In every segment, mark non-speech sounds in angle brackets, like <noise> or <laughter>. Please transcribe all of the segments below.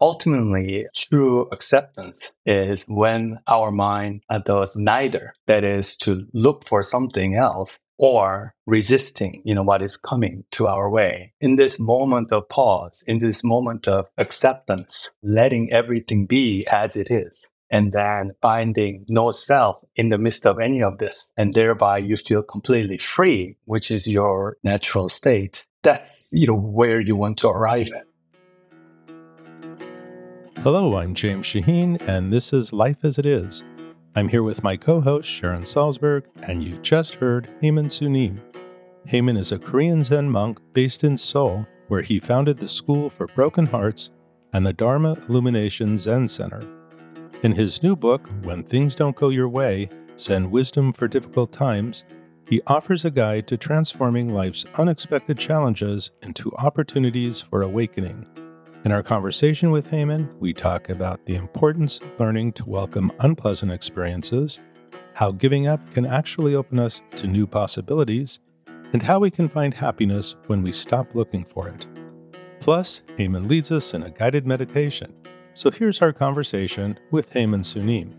ultimately, true acceptance is when our mind does neither. That is to look for something else or resisting, you know, what is coming to our way. In this moment of pause, in this moment of acceptance, letting everything be as it is, and then finding no self in the midst of any of this, and thereby you feel completely free, which is your natural state. That's, you know, where you want to arrive at. Hello, I'm James Shaheen, and this is Life as It Is I'm here with my co host, Sharon Salzberg, and you just heard Haemin Sunim. Haemin is a Korean Zen monk based in Seoul, where he founded the School for Broken Hearts and the Dharma Illumination Zen Center. In his new book, When Things Don't Go Your Way Zen Wisdom for Difficult Times, he offers a guide to transforming life's unexpected challenges into opportunities for awakening. In our conversation with Haemin, we talk about the importance of learning to welcome unpleasant experiences, how giving up can actually open us to new possibilities, and how we can find happiness when we stop looking for it. Plus, Haemin leads us in a guided meditation. So here's our conversation with Haemin Sunim.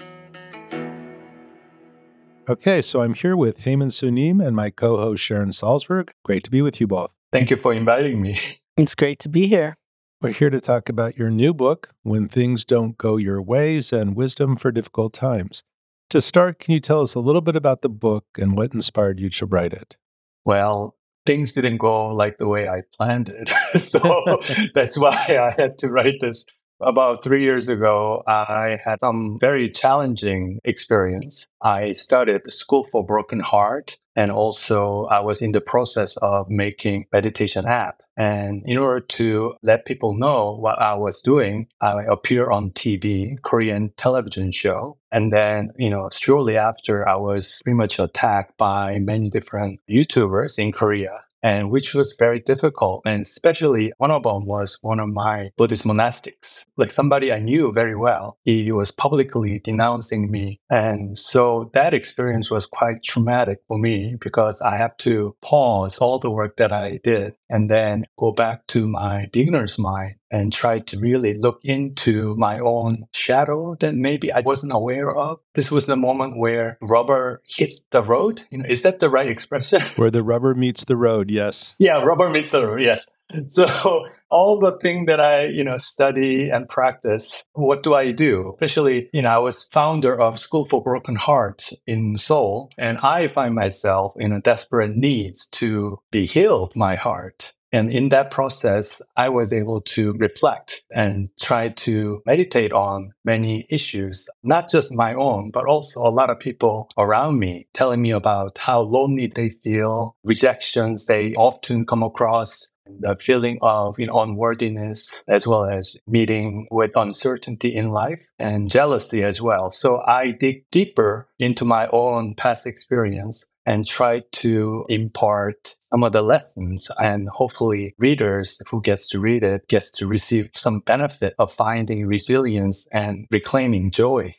Okay, so I'm here with Haemin Sunim and my co host Sharon Salzberg. Great to be with you both. Thank you for inviting me. It's great to be here. We're here to talk about your new book, When Things Don't Go Your Way Zen Wisdom for Difficult Times. To start, can you tell us a little bit about the book and what inspired you to write it? Well, things didn't go like the way I planned it. <laughs> so <laughs> that's why I had to write this about three years ago, I had some very challenging experience. I started the School for Broken Heart, and also I was in the process of making meditation app. And in order to let people know what I was doing, I appear on TV, Korean television show. And then, you know, shortly after, I was pretty much attacked by many different YouTubers in Korea and which was very difficult. And especially one of them was one of my Buddhist monastics, like somebody I knew very well. He was publicly denouncing me. And so that experience was quite traumatic for me because I had to pause all the work that I did and then go back to my beginner's mind and try to really look into my own shadow that maybe I wasn't aware of. This was the moment where rubber hits the road. You know, is that the right expression? <laughs> Where the rubber meets the road, yes. Yeah, rubber meets the road, yes. <laughs> So all the thing that I, you know, study and practice, what do I do? Especially, you know, I was founder of School for Broken Hearts in Seoul, and I find myself in a desperate needs to be healed my heart. And in that process, I was able to reflect and try to meditate on many issues, not just my own, but also a lot of people around me telling me about how lonely they feel, rejections they often come across, the feeling of you know, unworthiness as well as meeting with uncertainty in life and jealousy as well. So I dig deeper into my own past experience and try to impart some of the lessons and hopefully readers who gets to read it gets to receive some benefit of finding resilience and reclaiming joy.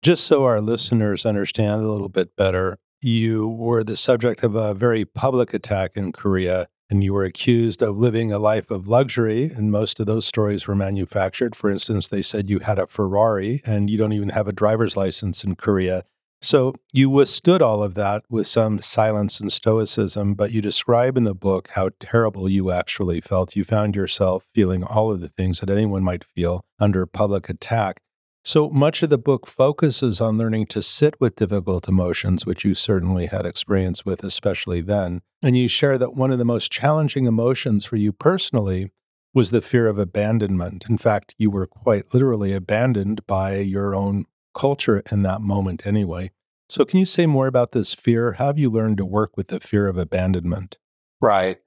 Just so our listeners understand a little bit better, you were the subject of a very public attack in Korea and you were accused of living a life of luxury. And most of those stories were manufactured. For instance, they said you had a Ferrari and you don't even have a driver's license in Korea. So you withstood all of that with some silence and stoicism, but you describe in the book how terrible you actually felt. You found yourself feeling all of the things that anyone might feel under public attack. So much of the book focuses on learning to sit with difficult emotions, which you certainly had experience with, especially then. And you share that one of the most challenging emotions for you personally was the fear of abandonment. In fact, you were quite literally abandoned by your own culture in that moment, anyway. So, can you say more about this fear? How have you learned to work with the fear of abandonment? Right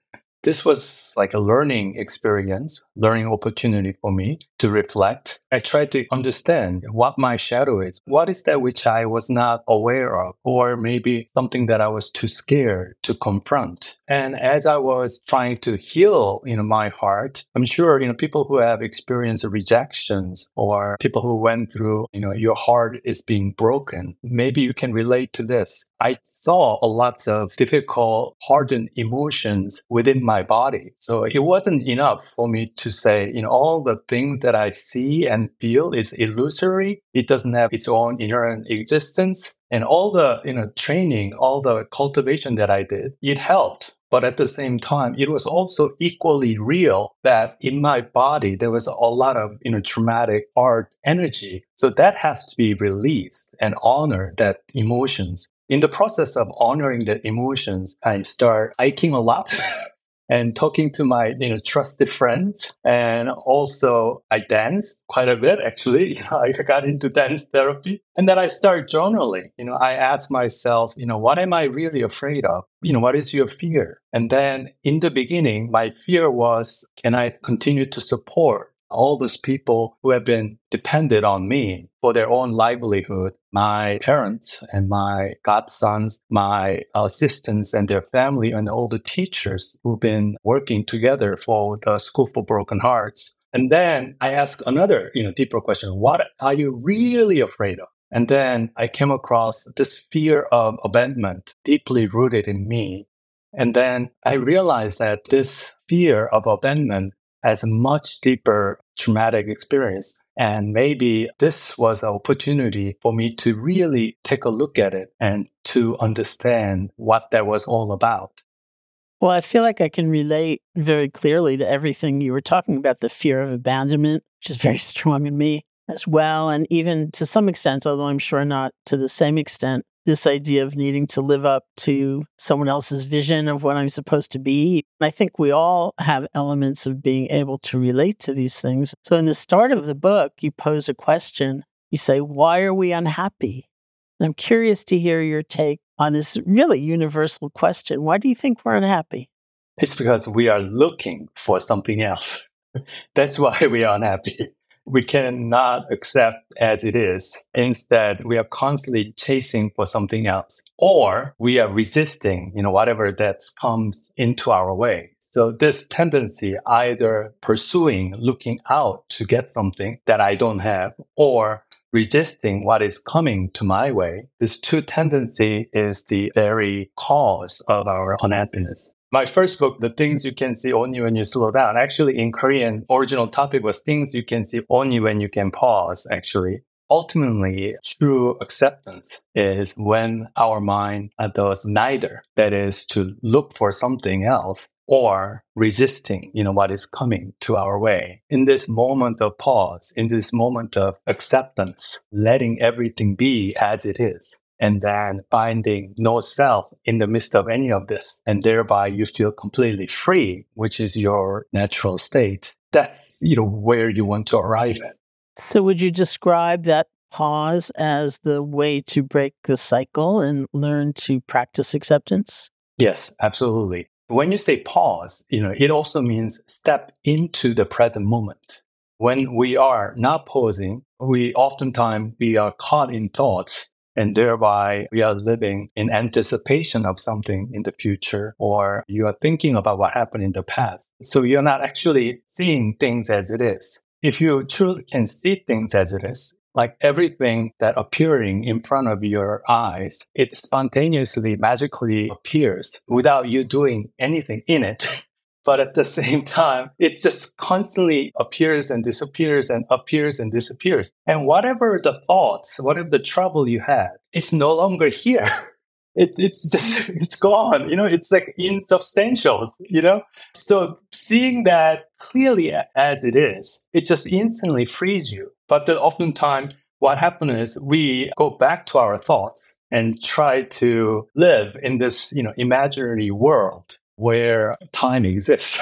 this was like a learning experience, learning opportunity for me to reflect. I tried to understand what my shadow is. What is that which I was not aware of, or maybe something that I was too scared to confront. And as I was trying to heal, you know, my heart, I'm sure, you know, people who have experienced rejections or people who went through, you know, your heart is being broken, maybe you can relate to this. I saw a lot of difficult, hardened emotions within my my body. So it wasn't enough for me to say, you know, all the things that I see and feel is illusory. It doesn't have its own inherent existence. And all the, you know, training, all the cultivation that I did, it helped. But at the same time, it was also equally real that in my body, there was a lot of, you know, traumatic art energy. So that has to be released and honor that emotions in the process of honoring the emotions, I start hiking a lot. <laughs> and talking to my you know trusted friends. And also i danced quite a bit actually. <laughs> You know, i got into dance therapy. And then i started journaling. You know i asked myself you know what am i really afraid of? You know what is your fear? And then in the beginning my fear was can i continue to support all those people who have been dependent on me for their own livelihood my parents and my godsons, my assistants and their family, and all the teachers who've been working together for the School for Broken Hearts. And then I asked another, you know, deeper question: What are you really afraid of? And then I came across this fear of abandonment deeply rooted in me. And then I realized that this fear of abandonment has a much deeper traumatic experience. And maybe this was an opportunity for me to really take a look at it and to understand what that was all about. Well, I feel like I can relate very clearly to everything you were talking about the fear of abandonment, which is very <laughs> strong in me as well. And even to some extent, although I'm sure not to the same extent, this idea of needing to live up to someone else's vision of what I'm supposed to be. I think we all have elements of being able to relate to these things. So, in the start of the book, you pose a question. You say, Why are we unhappy? And I'm curious to hear your take on this really universal question. Why do you think we're unhappy? It's because we are looking for something else. <laughs> That's why we are unhappy we cannot accept as it is. Instead, we are constantly chasing for something else, or we are resisting, you know, whatever that comes into our way. So this tendency, either pursuing, looking out to get something that I don't have, or resisting what is coming to my way, this two tendency is the very cause of our unhappiness my first book, The Things You Can See Only When You Slow Down, actually in Korean, original topic was Things You Can See Only When You Can Pause, actually. Ultimately, true acceptance is when our mind does neither. That is to look for something else or resisting, you know, what is coming to our way. In this moment of pause, in this moment of acceptance, letting everything be as it is, and then finding no self in the midst of any of this. And thereby you feel completely free, which is your natural state. That's, you know, where you want to arrive at. So would you describe that pause as the way to break the cycle and learn to practice acceptance? Yes, absolutely. When you say pause, you know, it also means step into the present moment. When we are not pausing, we oftentimes we are caught in thoughts and thereby, we are living in anticipation of something in the future, or you are thinking about what happened in the past. So you're not actually seeing things as it is. If you truly can see things as it is, like everything that appearing in front of your eyes, it spontaneously, magically appears without you doing anything in it. <laughs> But at the <laughs> same time, it just constantly appears and disappears and appears and disappears. And whatever the thoughts, whatever the trouble you had, it's no longer here. <laughs> It, it's just <laughs> it's gone you know it's like insubstantial you know so seeing that clearly as it is it just instantly frees you but then oftentimes what happens is we go back to our thoughts and try to live in this you know imaginary world where time exists.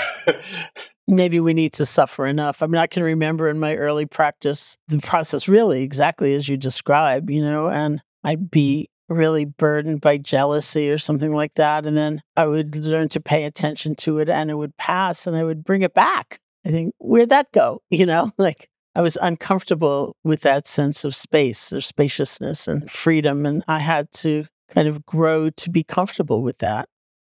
Maybe we need to suffer enough. I mean, I can remember in my early practice, the process really exactly as you describe, you know, and I'd be mm-hmm. really burdened by jealousy or something like that. And then I would learn to pay attention to it and it would pass and I would bring it back. I think, where'd that go? <laughs> You know, like I was uncomfortable with that sense of space or spaciousness and freedom. And I had to kind of grow to be comfortable with that.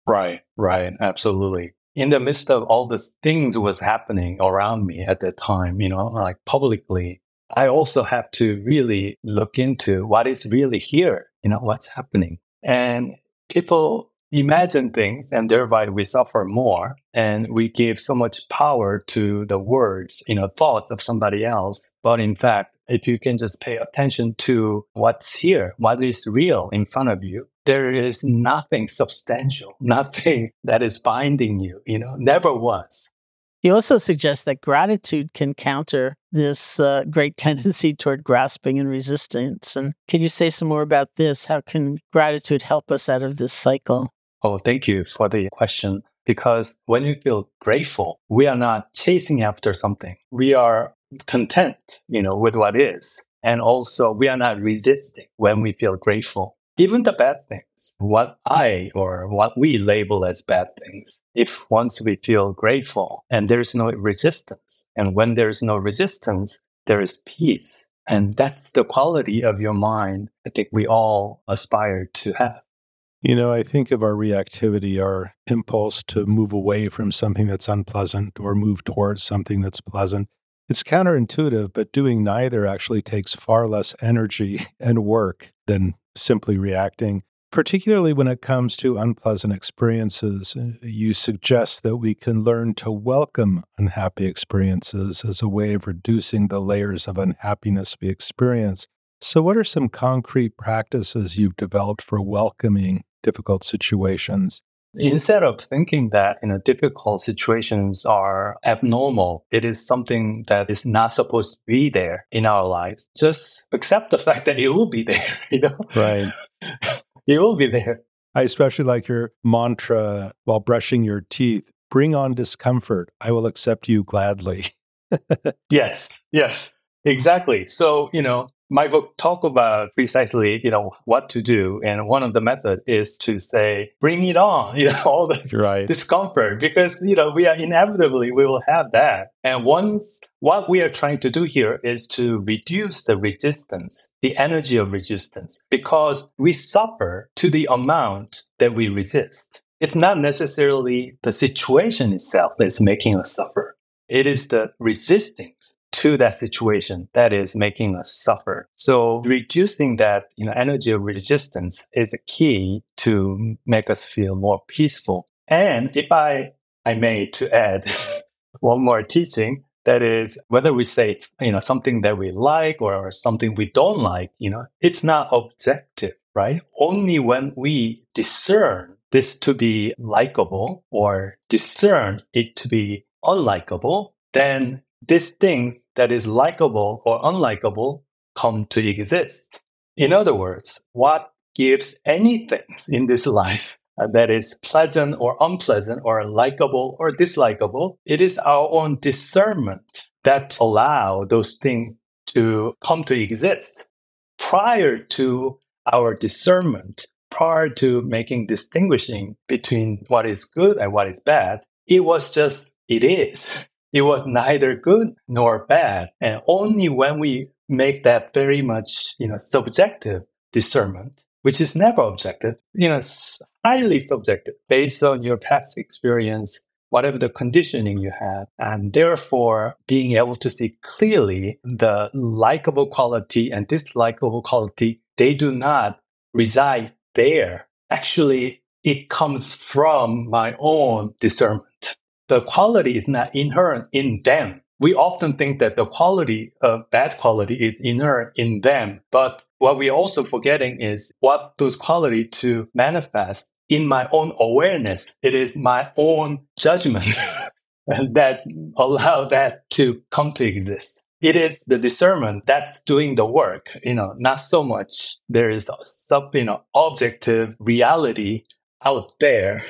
Right, right, absolutely. In the midst of all these things was happening around me at that time, you know, like publicly, I also have to really look into what is really here, you know, what's happening. And people imagine things and thereby we suffer more and we give so much power to the words, you know, thoughts of somebody else. But in fact, if you can just pay attention to what's here, what is real in front of you, there is nothing substantial, <laughs> nothing that is binding you, you know, never was. He also suggests that gratitude can counter this uh, great <laughs> tendency toward grasping and resistance. And can you say some more about this? How can gratitude help us out of this cycle? Oh, thank you for the question. Because when you feel grateful, we are not chasing after something. We are content, you know, with what is. And also we are not resisting when we feel grateful. Even the bad things, what I or what we label as bad things, if once we feel grateful and there's no resistance, and when there's no resistance, there is peace. And that's the quality of your mind I think we all aspire to have. You know, I think of our reactivity, our impulse to move away from something that's unpleasant or move towards something that's pleasant. It's counterintuitive, but doing neither actually takes far less energy <laughs> and work than simply reacting, particularly when it comes to unpleasant experiences. Uh, you suggest that we can learn to welcome unhappy experiences as a way of reducing the layers of unhappiness we experience. So, what are some concrete practices you've developed for welcoming difficult situations? Instead of thinking that you know difficult situations are abnormal, it is something that is not supposed to be there in our lives. Just accept the <laughs> fact that it will be there. <laughs> You know, right? <laughs> it will be there. I especially like your mantra while brushing your teeth: "Bring on discomfort. I will accept you gladly." yes, yes, exactly. So you know, my book talk about precisely you know what to do and one of the method is to say bring it on <laughs> you know all this right. discomfort because you know we are inevitably we will have that. And once what we are trying to do here is to reduce the resistance the energy of resistance because we suffer to the amount that we resist. It's not necessarily the situation itself that's making us suffer. It is the resistance to that situation that is making us suffer. So reducing that you know, energy of resistance is a key to make us feel more peaceful. And if I, I may to add <laughs> one more teaching, that is whether we say it's you know something that we like or something we don't like, you know, it's not objective, right? Only when we discern this to be likable or discern it to be unlikable, then these things that is likable or unlikable come to exist. In other words, what gives anything in this life <laughs> that is pleasant or unpleasant or likable or dislikable, it is our own discernment that allow those things to come to exist. Prior to our discernment, prior to making distinguishing between what is good and what is bad, it was just, it is. <laughs> It was neither good nor bad. And only when we make that very much, you know, subjective discernment, which is never objective, you know, highly subjective based on your past experience, whatever the conditioning you had. And therefore, being able to see clearly the likable quality and dislikable quality, they do not reside there. Actually, it comes from my own discernment the quality is not inherent in them. We often think that the quality of bad quality is inherent in them. But what we're also forgetting is what those quality to manifest in my own awareness. It is my own judgment <laughs> <laughs> that allow that to come to exist. It is the discernment that's doing the work, you know, not so much there is some, you know, objective reality out there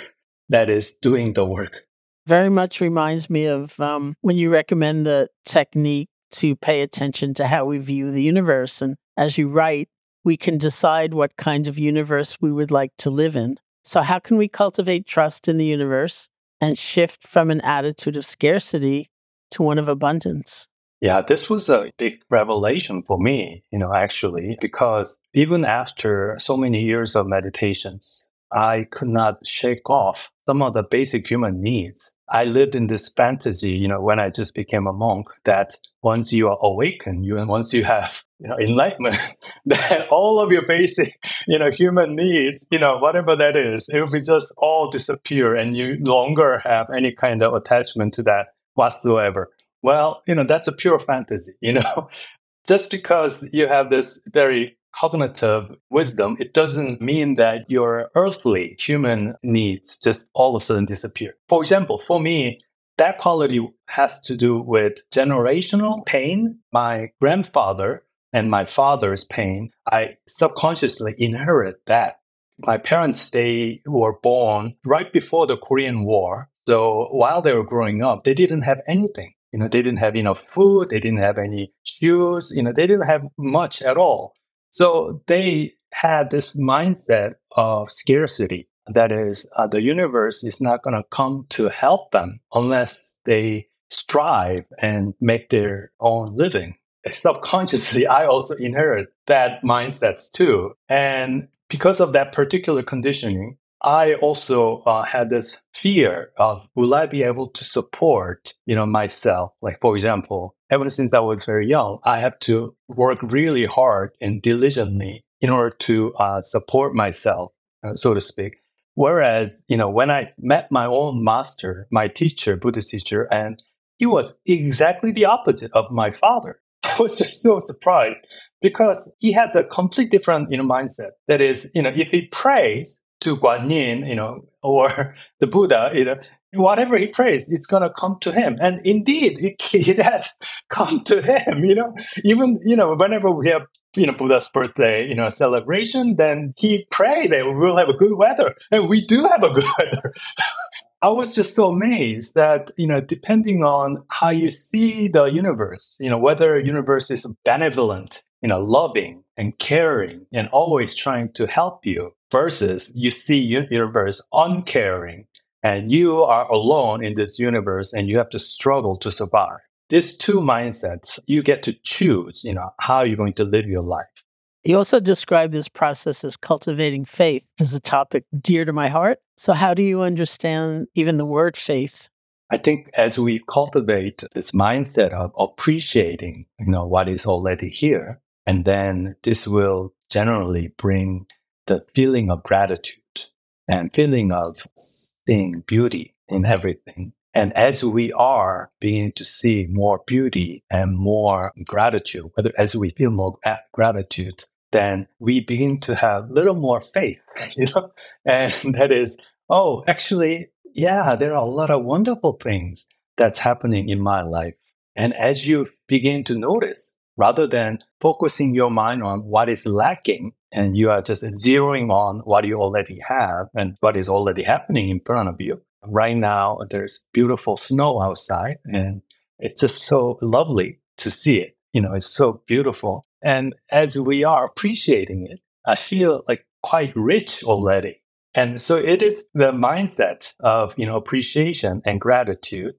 that is doing the work very much reminds me of um, when you recommend the technique to pay attention to how we view the universe. And as you write, we can decide what kind of universe we would like to live in. So, how can we cultivate trust in the universe and shift from an attitude of scarcity to one of abundance? Yeah, this was a big revelation for me, you know, actually, because even after so many years of meditations, I could not shake off some of the basic human needs I lived in this fantasy, you know, when I just became a monk, that once you are awakened, you and once you have, you know, enlightenment, <laughs> that all of your basic, you know, human needs, you know, whatever that is, it will be just all disappear and you longer have any kind of attachment to that whatsoever. Well, you know, that's a pure fantasy, you <laughs> know. just because you have this very cognitive wisdom, it doesn't mean that your earthly human needs just all of a sudden disappear. For example, for me, that quality has to do with generational pain. My grandfather and my father's pain, I subconsciously inherit that. My parents, they were born right before the Korean War. So while they were growing up, they didn't have anything. You know, they didn't have enough food, they didn't have any shoes, you know, they didn't have much at all. So they had this mindset of scarcity. That is, uh, the universe is not going to come to help them unless they strive and make their own living. Subconsciously, I also inherit that mindsets too. And because of that particular conditioning, I also uh, had this fear of will I be able to support, you know, myself? Like for example, ever since I was very young, I have to work really hard and diligently in order to uh, support myself, uh, so to speak. Whereas, you know, when I met my own master, my teacher, Buddhist teacher, and he was exactly the opposite of my father. <laughs> I was just so surprised because he has a complete different, you know, mindset. That is, you know, if he prays, to Guanyin, you know, or <laughs> the Buddha, you know, whatever he prays, it's going to come to him. And indeed, it, <laughs> it has come to him, you know, even, you know, whenever we have, you know, Buddha's birthday, you know, celebration, then he prayed that we will have a good weather. And we do have a <laughs> good weather. I was just so amazed that, you know, depending on how you see the universe, you know, whether universe is benevolent, you know, loving and caring and always trying to help you versus you see universe uncaring and you are alone in this universe and you have to struggle to survive. These two mindsets, you get to choose, you know, how you're going to live your life. You also describe this process as cultivating faith as a topic dear to my heart. So how do you understand even the word faith? I think as we cultivate this mindset of appreciating, you know, what is already here, and then this will generally bring the feeling of gratitude and feeling of seeing beauty in everything. And as we are beginning to see more beauty and more gratitude, whether as we feel more gratitude, then we begin to have a little more faith, <laughs> you know, and that is, oh, actually, yeah, there are a lot of wonderful things that's happening in my life. And as you begin to notice, rather than focusing your mind on what is lacking and you are just zeroing on what you already have and what is already happening in front of you. Right now, there's beautiful snow outside and it's just so lovely to see it. You know, it's so beautiful. And as we are appreciating it, I feel like quite rich already. And so it is the mindset of, you know, appreciation and gratitude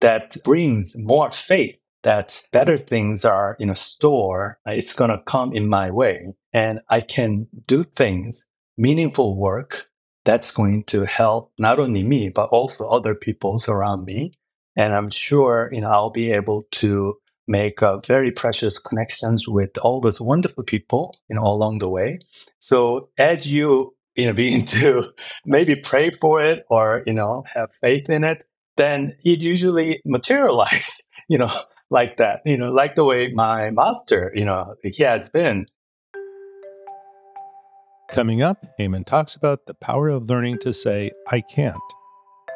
that brings more faith that better things are in a store. It's going to come in my way and I can do things, meaningful work that's going to help not only me, but also other people around me. And I'm sure, you know, I'll be able to make uh, very precious connections with all those wonderful people, you know, along the way. So as you, you know, <laughs> begin to maybe pray for it or, you know, have faith in it, then it usually materializes, <laughs> you know, like that, you know, like the way my master, you know, he has been. Coming up, Haemin talks about the power of learning to say, I can't,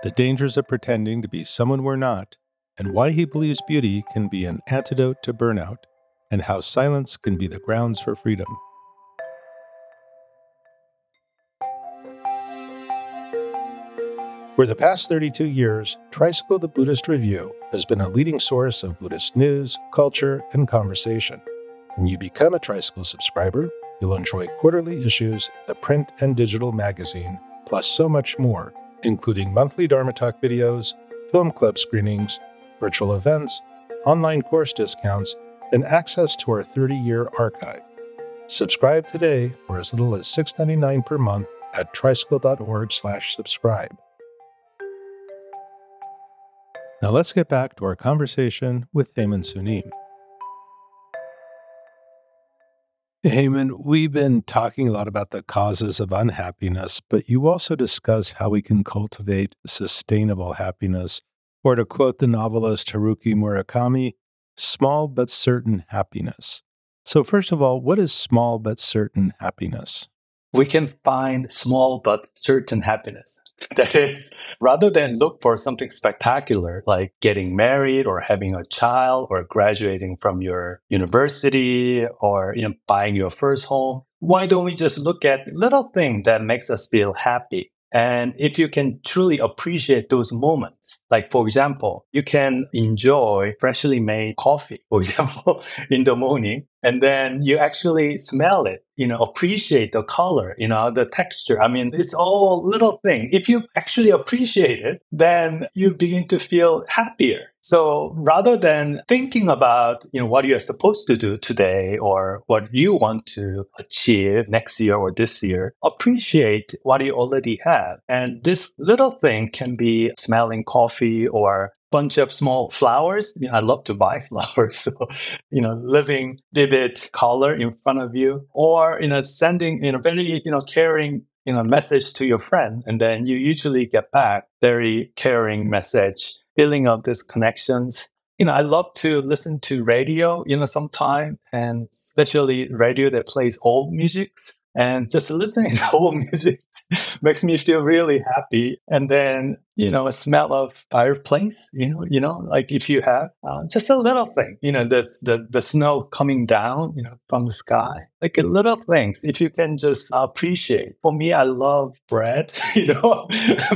the dangers of pretending to be someone we're not, and why he believes beauty can be an antidote to burnout, and how silence can be the grounds for freedom. For the past 32 years, Tricycle the Buddhist Review has been a leading source of Buddhist news, culture, and conversation. When you become a Tricycle subscriber, you'll enjoy quarterly issues, the print and digital magazine, plus so much more, including monthly Dharma Talk videos, film club screenings, virtual events, online course discounts, and access to our 30 year archive. Subscribe today for as little as $6.99 per month at tricycle.org/subscribe. Now let's get back to our conversation with Haemin Sunim. Haemin, we've been talking a lot about the causes of unhappiness, but you also discuss how we can cultivate sustainable happiness. Or to quote the novelist Haruki Murakami, small but certain happiness. So, first of all, what is small but certain happiness? We can find small but certain happiness. <laughs> That is, rather than look for something spectacular like getting married or having a child or graduating from your university or you know buying your first home, why don't we just look at little thing that makes us feel happy? And if you can truly appreciate those moments, like for example, you can enjoy freshly made coffee, for <laughs> example, in the morning, and then you actually smell it, you know, appreciate the color, you know, the texture. I mean, it's all little thing. If you actually appreciate it, then you begin to feel happier. So rather than thinking about, you know, what you're supposed to do today or what you want to achieve next year or this year, appreciate what you already have. And this little thing can be smelling coffee or bunch of small flowers. You know, I love to buy <laughs> flowers. So, you know, living vivid color in front of you or, you know, sending, you know, very, you know, caring, you know, message to your friend. And then you usually get back very caring message, feeling of these connections. You know, I love to listen to radio, you know, sometime and especially radio that plays old musics and just <laughs> listening to old <laughs> music makes me feel really happy. And then you know, a smell of fireplace, you know, you know, like if you have uh, just a little thing, you know, the, the, the snow coming down, you know, from the sky, like a little things, if you can just appreciate. For me, I love bread, you know,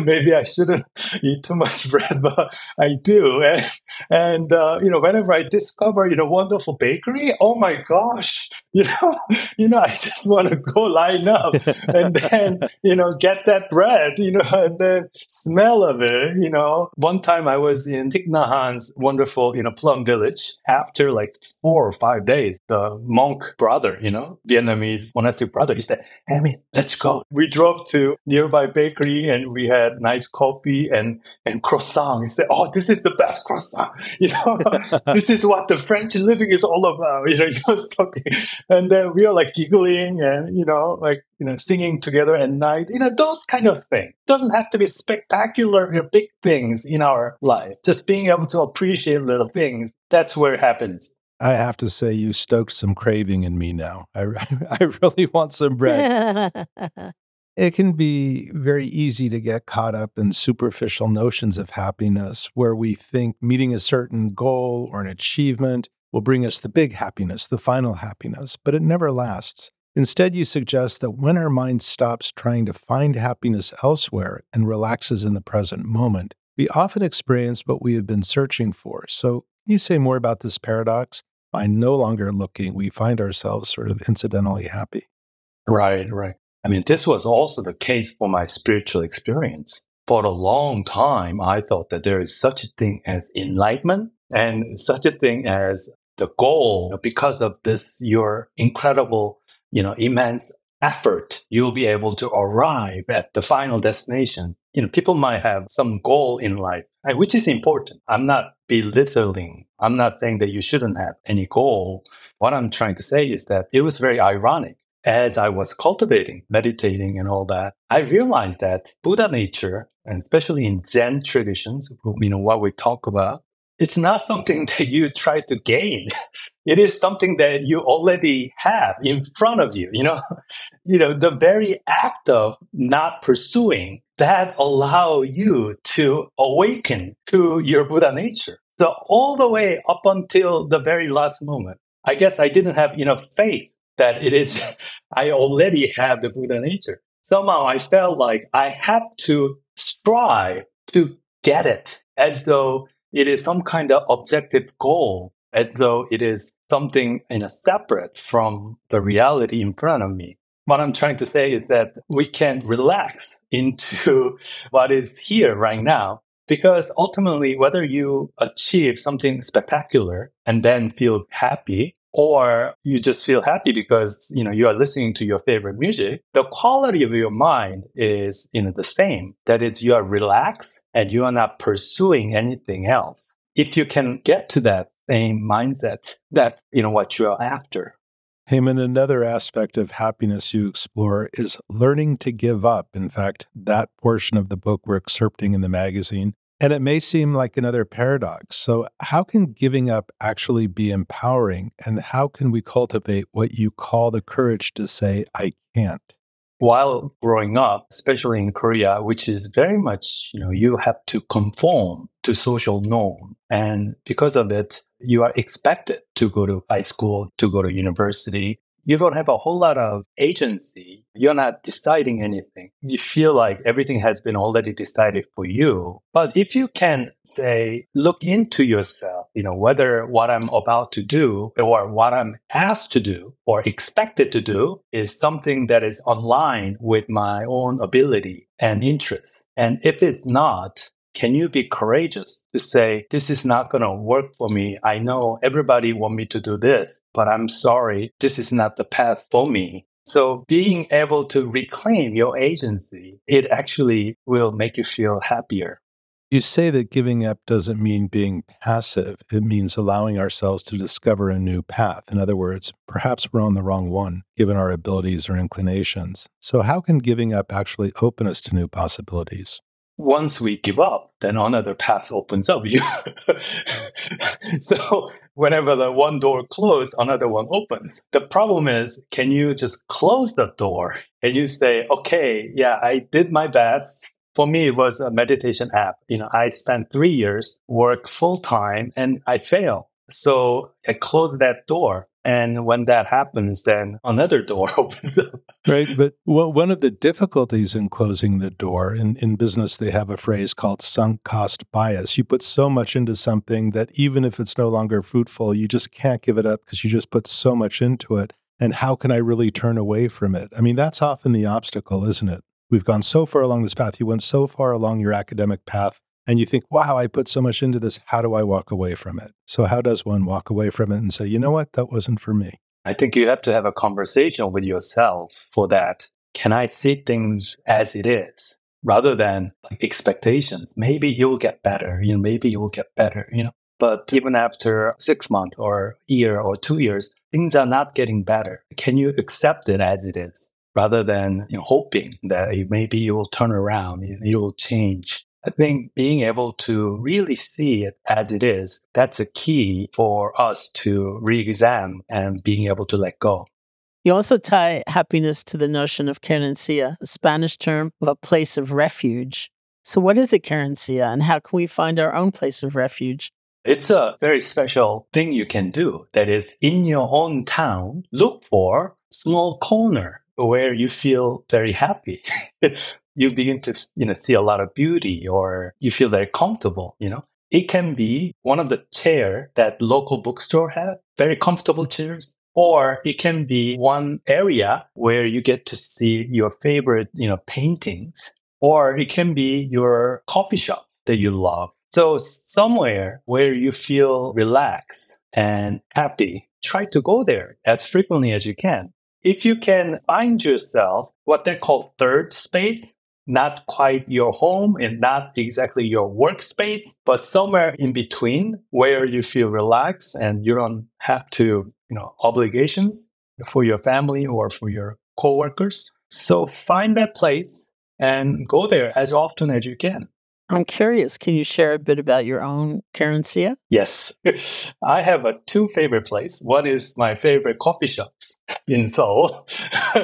maybe I shouldn't eat too much bread, but I do. And, and uh, you know, whenever I discover, you know, wonderful bakery, oh my gosh, you know, you know, I just want to go line up and then, you know, get that bread, you know, and then smell of it. You know, one time I was in Thich wonderful, you know, Plum Village. After like four or five days, the monk brother, you know, Vietnamese monastic brother, he said, "Hey, man, let's go." We drove to nearby bakery and we had nice coffee and and croissant. He said, "Oh, this is the best croissant. <laughs> You know, <laughs> this is what the French living is all about." <laughs> You know, he was talking, and then we are like giggling and you know, like you know, singing together at night. You know, those kind of things doesn't have to be spectacular you know, big things in our life. Just being able to appreciate little things, that's where it happens. I have to say, you stoked some craving in me now. I, <laughs> I really want some bread. <laughs> it can be very easy to get caught up in superficial notions of happiness where we think meeting a certain goal or an achievement will bring us the big happiness, the final happiness, but it never lasts. Instead, you suggest that when our mind stops trying to find happiness elsewhere and relaxes in the present moment, we often experience what we have been searching for. So, can you say more about this paradox? By no longer looking, we find ourselves sort of incidentally happy. Right, right. I mean, this was also the case for my spiritual experience. For a long time, I thought that there is such a thing as enlightenment and such a thing as the goal because of this, your incredible you know, immense effort, you'll be able to arrive at the final destination. You know, people might have some goal in life, which is important. I'm not belittling. I'm not saying that you shouldn't have any goal. What I'm trying to say is that it was very ironic. As I was cultivating, meditating, and all that, I realized that Buddha nature, and especially in Zen traditions, you know, what we talk about, it's not something <laughs> that you try to gain. <laughs> It is something that you already have in front of you. You know, <laughs> you know, the very act of not pursuing that allow you to awaken to your Buddha nature. So all the way up until the very last moment, I guess I didn't have enough faith that it is, I already have the Buddha nature. Somehow I felt like I had to strive to get it as though it is some kind of objective goal as though it is something in a separate from the reality in front of me. What I'm trying to say is that we can relax <laughs> into what is here right now because ultimately, whether you achieve something spectacular and then feel happy, or you just feel happy because you know you are listening to your favorite music the quality of your mind is you know the same. That is you are relaxed and you are not pursuing anything else. If you can get to that same mindset that you know what you are after. Haemin, another aspect of happiness you explore is learning to give up. In fact, that portion of the book we're excerpting in the magazine and it may seem like another paradox. So, how can giving up actually be empowering? And how can we cultivate what you call the courage to say, I can't? While growing up, especially in Korea, which is very much, you know, you have to conform to social norm. And because of it, you are expected to go to high school, to go to university, you don't have a whole lot of agency. You're not deciding anything. You feel like everything has been already decided for you. But if you can say, look into yourself, you know, whether what I'm about to do or what I'm asked to do or expected to do is something that is online with my own ability and interest. And if it's not, can you be courageous to say this is not going to work for me. I know everybody want me to do this but i'm sorry. This is not the path for me. So being able to reclaim your agency it actually will make you feel happier. You say that giving up doesn't mean being passive. It means allowing ourselves to discover a new path. In other words perhaps we're on the wrong one given our abilities or inclinations. So how can giving up actually open us to new possibilities once we give up, then another path opens up. You <laughs> so whenever the one door closes, another one opens. The problem is, can you just close the door and you say, okay, yeah, I did my best. For me, it was a meditation app. You know, I spent three years, work full time, and I fail. So I closed that door. And when that happens, then another door <laughs> opens up. Right. But one of the difficulties in closing the door in, in business, they have a phrase called sunk cost bias. You put so much into something that even if it's no longer fruitful, you just can't give it up because you just put so much into it. And how can I really turn away from it? I mean, that's often the obstacle, isn't it? We've gone so far along this path. You went so far along your academic path and you think, wow, I put so much into this. How do I walk away from it? So, how does one walk away from it and say, you know what, that wasn't for me? I think you have to have a conversation with yourself for that. Can I see things as it is rather than like expectations? Maybe you'll get better, you know, maybe you'll get better, you know. But even after six months or year or two years, things are not getting better. Can you accept it as it is rather than you know, hoping that maybe you will turn around, you will change? I think being able to really see it as it is, that's a key for us to re examine and being able to let go. You also tie happiness to the notion of querencia, a Spanish term of a place of refuge. So, what is a querencia and how can we find our own place of refuge? It's a very special thing you can do. That is, in your own town, look for small corner where you feel very happy. <laughs> you begin to you know see a lot of beauty or you feel very comfortable you know? It can be one of the chair that local bookstore have very comfortable chairs or it can be one area where you get to see your favorite you know paintings or it can be your coffee shop that you love. So somewhere where you feel relaxed and happy try to go there as frequently as you can. If you can find yourself what they call third space not quite your home and not exactly your workspace, but somewhere in between where you feel relaxed and you don't have to, you know, obligations for your family or for your coworkers. So find that place and go there as often as you can. I'm curious, can you share a bit about your own querencia? Yes. I have a two favorite place. One is my favorite coffee shops in Seoul. <laughs>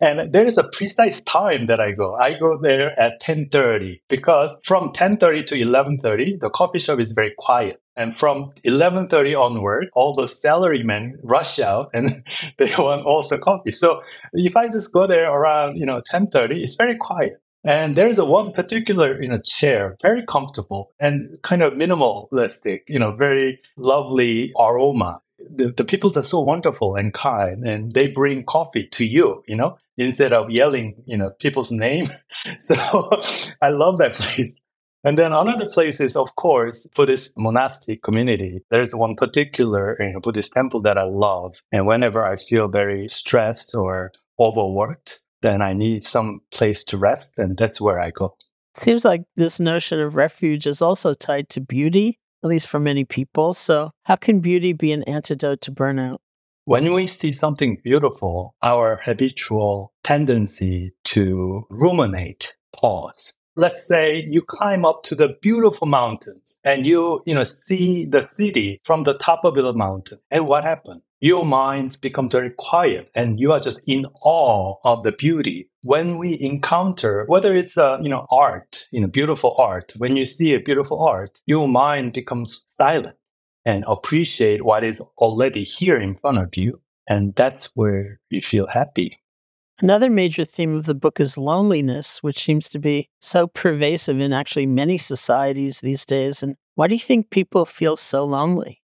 and there is a precise time that I go. I go there at 10:30 because from 10:30 to 11:30 the coffee shop is very quiet. And from 11:30 onward, all the salarymen rush out and <laughs> they want also coffee. So if I just go there around, you know, 10:30, it's very quiet. And there's a one particular, you know, chair, very comfortable and kind of minimalistic, you know, very lovely aroma. The, the people are so wonderful and kind and they bring coffee to you, you know, instead of yelling, you know, people's name. <laughs> so <laughs> I love that <laughs> place. And then another place is, of course, Buddhist monastic community. There's one particular you know, Buddhist temple that I love. And whenever I feel very stressed or overworked, then I need some place to rest, and that's where I go. Seems like this notion of refuge is also tied to beauty, at least for many people. So, how can beauty be an antidote to burnout? When we see something beautiful, our habitual tendency to ruminate, pause, let's say you climb up to the beautiful mountains and you you know see the city from the top of the mountain and what happened your minds become very quiet and you are just in awe of the beauty when we encounter whether it's a you know art you know beautiful art when you see a beautiful art your mind becomes silent and appreciate what is already here in front of you and that's where you feel happy Another major theme of the book is loneliness, which seems to be so pervasive in actually many societies these days. And why do you think people feel so lonely?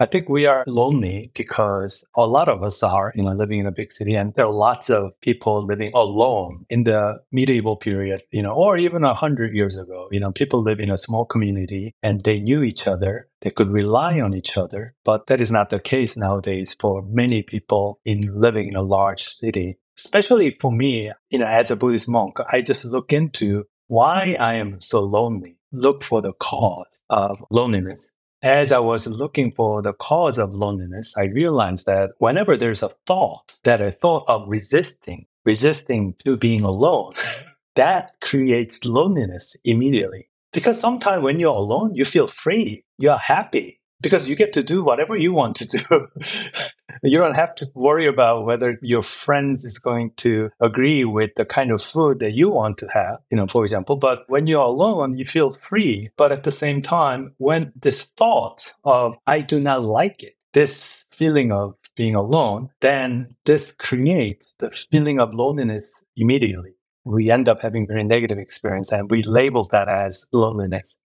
I think we are lonely because a lot of us are, you know, living in a big city, and there are lots of people living alone in the medieval period, you know, or even a hundred years ago. You know, people live in a small community and they knew each other, they could rely on each other, but that is not the case nowadays for many people in living in a large city especially for me, you know, as a Buddhist monk, I just look into why I am so lonely, look for the cause of loneliness. As I was looking for the cause of loneliness, I realized that whenever there's a thought that I thought of resisting, resisting to being alone, <laughs> that creates loneliness immediately. Because sometimes when you're alone, you feel free, you're happy, because you get to do whatever you want to do. <laughs> you don't have to worry about whether your friends is going to agree with the kind of food that you want to have, you know, for example. But when you're alone, you feel free. But at the same time, when this thought of I do not like it, this feeling of being alone, then this creates the feeling of loneliness immediately. We end up having very negative experience and we label that as loneliness.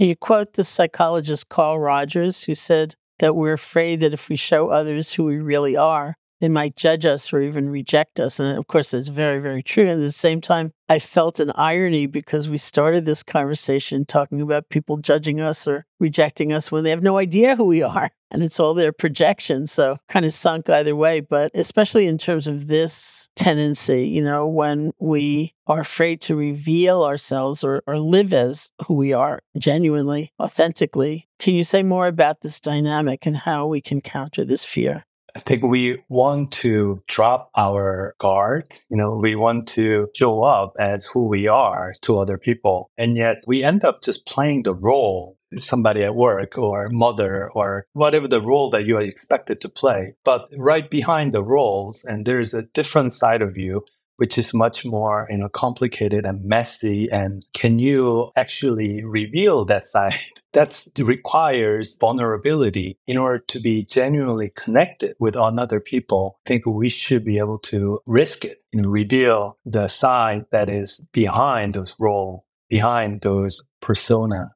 You quote the psychologist Carl Rogers, who said that we're afraid that if we show others who we really are, they might judge us or even reject us. And of course, that's very, very true. And at the same time, I felt an irony because we started this conversation talking about people judging us or rejecting us when they have no idea who we are. <laughs> And it's all their projection. So kind of sunk either way. But especially in terms of this tendency, you know, when we mm-hmm. are afraid to reveal ourselves or, or live as who we are genuinely, authentically. Can you say more about this dynamic and how we can counter this fear? I think we want to drop our guard. You know, we want to show up as who we are to other people. And yet we end up just playing the role somebody at work or mother or whatever the role that you are expected to play. But right behind the roles, and there's a different side of you which is much more you know complicated and messy. And can you actually reveal that side <laughs> that requires vulnerability in order to be genuinely connected with another people? I think we should be able to risk it and reveal the side that is behind those role behind those persona.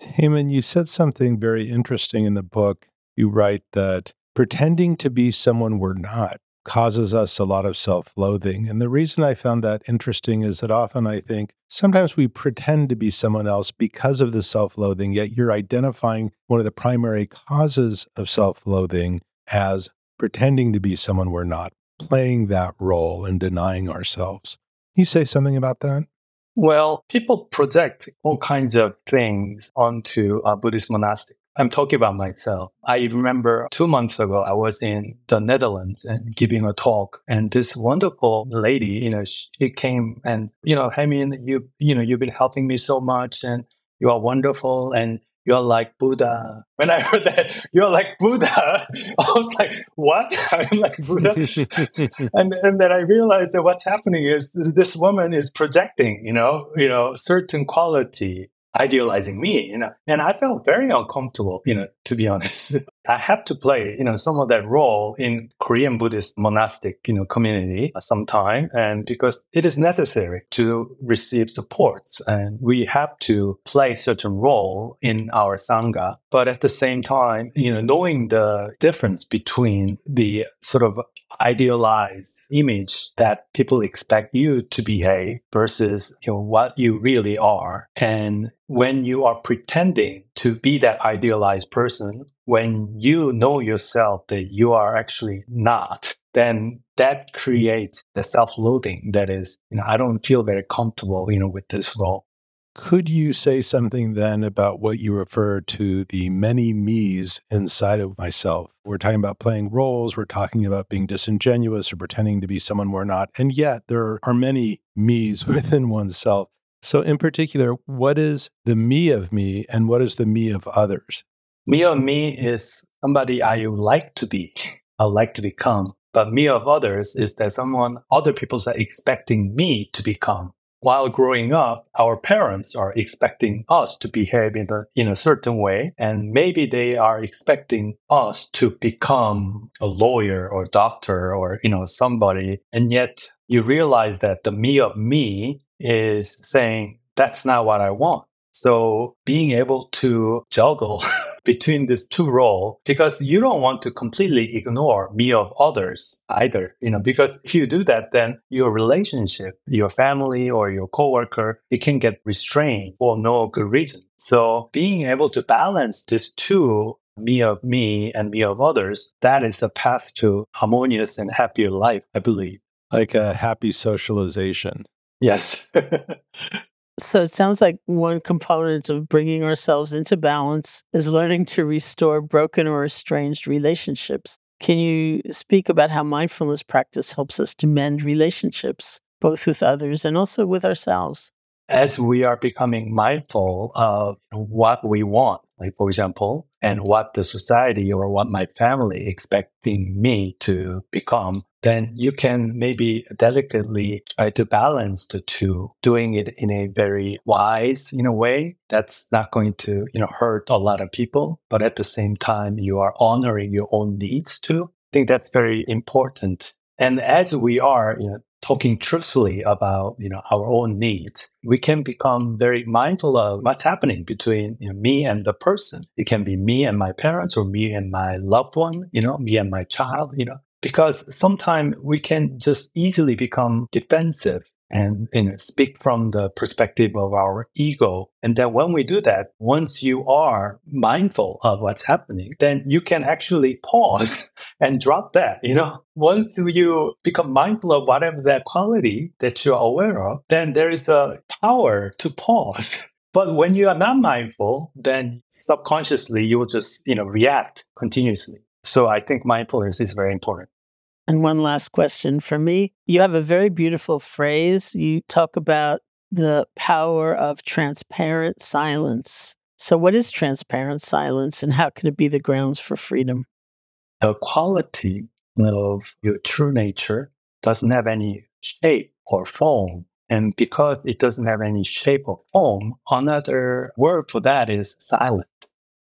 Haemin, you said something very interesting in the book. You write that pretending to be someone we're not causes us a lot of self loathing. And the reason I found that interesting is that often I think sometimes we pretend to be someone else because of the self loathing, yet you're identifying one of the primary causes of self loathing as pretending to be someone we're not, playing that role and denying ourselves. Can you say something about that? Well, people project all kinds of things onto a Buddhist monastic. I'm talking about myself. I remember two months ago, I was in the Netherlands and giving a talk, and this wonderful lady, you know, she came and, you know, I mean, you, you know, you've been helping me so much, and you are wonderful, and you're like Buddha. When I heard that, <laughs> you're like Buddha, <laughs> I was like, what? <laughs> I'm like Buddha. and, and then I realized that what's happening is this woman is projecting, you know, you know, certain quality idealizing me, you know, and I felt very uncomfortable, you know, to be honest. <laughs> I have to play, you know, some of that role in Korean Buddhist monastic, you know, community sometime. And because it is necessary to receive supports and we have to play certain role in our Sangha. But at the same time, you know, knowing the difference between the sort of idealized image that people expect you to behave versus you know, what you really are. And when you are pretending to be that idealized person, when you know yourself that you are actually not, then that creates the self-loathing that is, you know, I don't feel very comfortable, you know, with this role. Could you say something then about what you refer to the many me's inside of myself? We're talking about playing roles, we're talking about being disingenuous or pretending to be someone we're not. And yet there are many me's <laughs> within oneself. So, in particular, what is the me of me and what is the me of others? Me of me is somebody I like to be, <laughs> I like to become. But me of others is that someone other people are expecting me to become while growing up, our parents are expecting us to behave in a, in a certain way. And maybe they are expecting us to become a lawyer or doctor or, you know, somebody. And yet you realize that the me of me is saying, that's not what I want. So being able to juggle <laughs> between these two roles, because you don't want to completely ignore me of others either, you know, because if you do that, then your relationship, your family or your coworker, it can get restrained for no good reason. So being able to balance these two me of me and me of others, that is the path to harmonious and happier life, I believe. Like a happy socialization. Yes. <laughs> So it sounds like one component of bringing ourselves into balance is learning to restore broken or estranged relationships. Can you speak about how mindfulness practice helps us to mend relationships, both with others and also with ourselves? As we are becoming mindful of what we want, like for example, and what the society or what my family expecting me to become, then you can maybe delicately try to balance the two, doing it in a very wise, in a way that's not going to, you know, hurt a lot of people, but at the same time you are honoring your own needs too. I think that's very important. And as we are, you know, talking truthfully about you know our own needs we can become very mindful of what's happening between you know, me and the person. It can be me and my parents or me and my loved one you know me and my child you know because sometimes we can just easily become defensive and you know, speak from the perspective of our ego. And then when we do that, once you are mindful of what's happening, then you can actually pause <laughs> and drop that. You know, once you become mindful of whatever that quality that you're aware of, then there is a power to pause. <laughs> But when you are not mindful, then subconsciously you will just, you know, react continuously. So I think mindfulness is very important. And one last question for me. You have a very beautiful phrase. You talk about the power of transparent silence. So, what is transparent silence and how can it be the grounds for freedom? The quality of your true nature doesn't have any shape or form. And because it doesn't have any shape or form, another word for that is silent.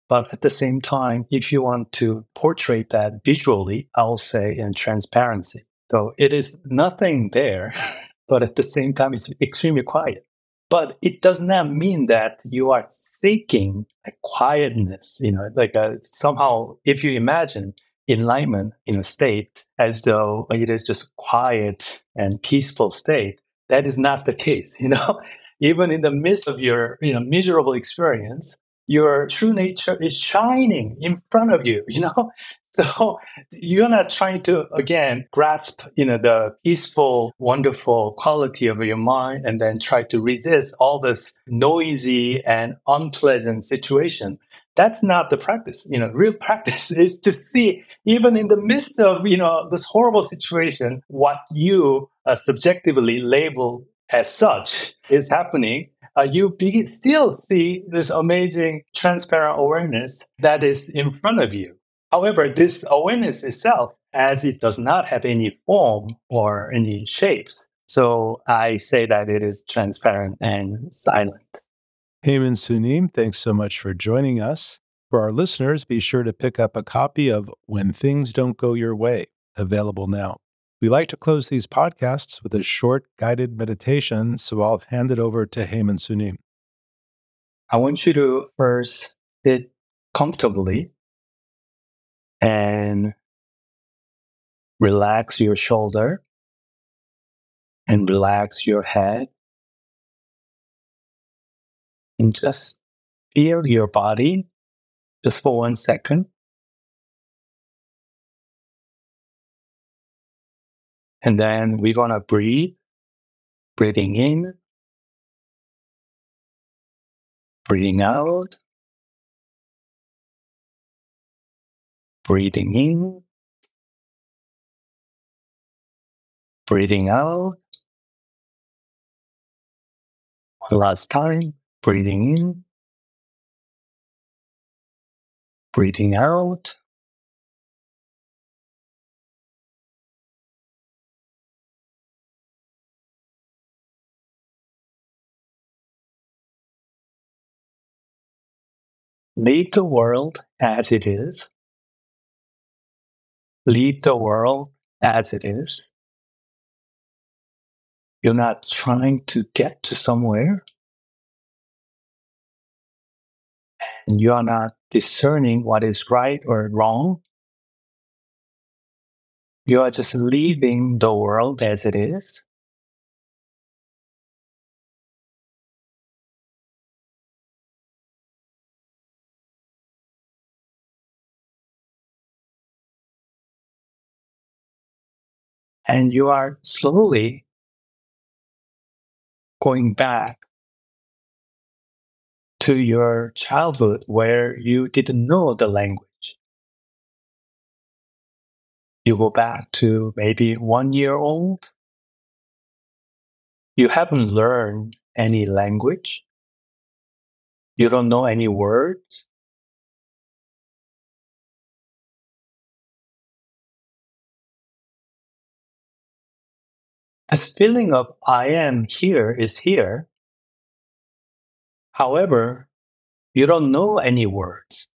But at the same time, if you want to portray that visually, I'll say in transparency. So it is nothing there, <laughs> but at the same time, it's extremely quiet. But it does not mean that you are seeking a quietness, you know, like a, somehow, if you imagine enlightenment in a state as though it is just quiet and peaceful state, that is not the case, <laughs> you know? Even in the midst of your, you know, miserable experience, your true nature is shining in front of you, you <laughs> know? So you're not trying to again grasp, you know, the peaceful, wonderful quality of your mind and then try to resist all this noisy and unpleasant situation. That's not the practice. You know, real <laughs> practice is to see, even in the midst of, you know, this horrible situation, what you uh, subjectively label as such is happening uh, you be- still see this amazing transparent awareness that is in front of you. However, this awareness itself, as it does not have any form or any shapes, so I say that it is transparent and silent. Haemin Sunim, thanks so much for joining us. For our listeners, be sure to pick up a copy of When Things Don't Go Your Way, available now. We like to close these podcasts with a short guided meditation, so I'll hand it over to Haemin Sunim. I want you to first sit comfortably and relax your shoulder and relax your head. And just feel your body just for one second. And then we're going to breathe, breathing in, breathing out, breathing in, breathing out. Last time, breathing in, breathing out. Lead the world as it is. Lead the world as it is. You're not trying to get to somewhere. And you are not discerning what is right or wrong. You are just leaving the world as it is. And you are slowly going back to your childhood where you didn't know the language. You go back to maybe one year old. You haven't learned any language. You don't know any words. This feeling of I am here is here. However, you don't know any words.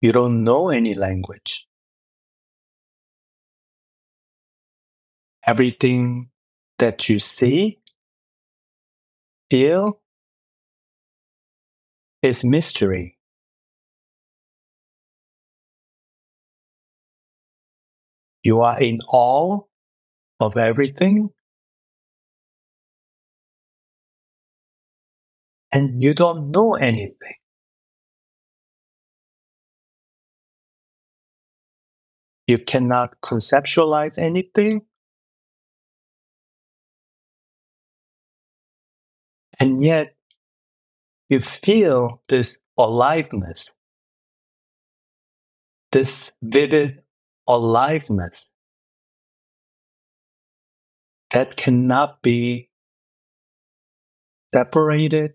You don't know any language. Everything that you see, feel, is mystery. You are in awe of everything. And you don't know anything. You cannot conceptualize anything. And yet, you feel this aliveness, this vivid aliveness that cannot be separated.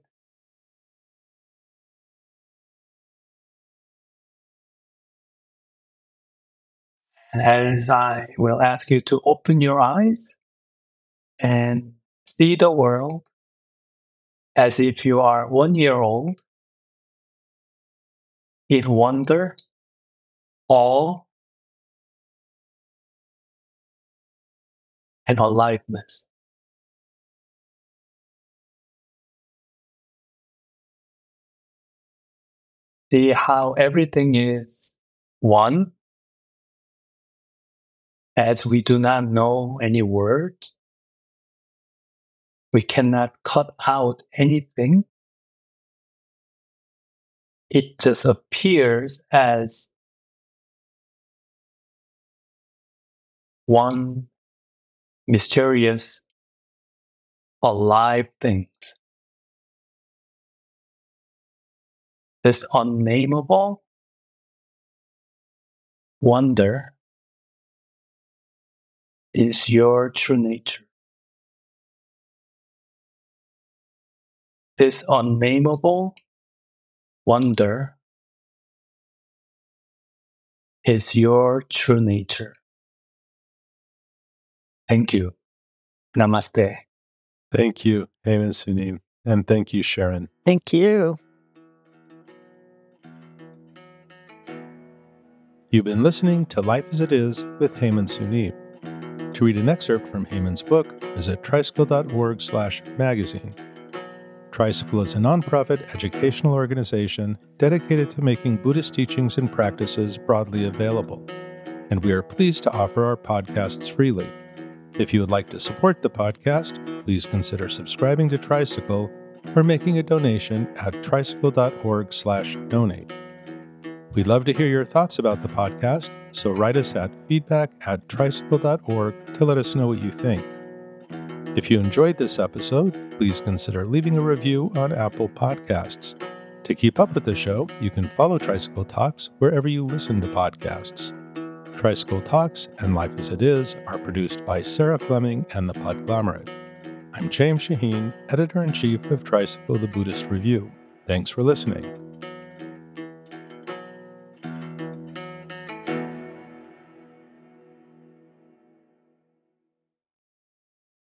And As I will ask you to open your eyes and see the world as if you are one year old in wonder, awe, and aliveness. See how everything is one, as we do not know any word. We cannot cut out anything. It just appears as one mysterious, alive things. This unnameable wonder is your true nature. This unnameable wonder is your true nature. Thank you. Namaste. Thank you, Haemin Sunim. And thank you, Sharon. Thank you. You've been listening to Life as It Is with Haemin Sunim. To read an excerpt from Haemin's book, visit tricycle.org slash magazine. Tricycle is a nonprofit educational organization dedicated to making Buddhist teachings and practices broadly available. and we are pleased to offer our podcasts freely. If you would like to support the podcast, please consider subscribing to Tricycle or making a donation at tricycle.org/donate. We'd love to hear your thoughts about the podcast, so write us at feedback at tricycle.org to let us know what you think. If you enjoyed this episode, please consider leaving a review on Apple Podcasts. To keep up with the show, you can follow Tricycle Talks wherever you listen to podcasts. Tricycle Talks and Life as It Is are produced by Sarah Fleming and the Podglomerate. I'm James Shaheen, editor in chief of Tricycle the Buddhist Review. Thanks for listening.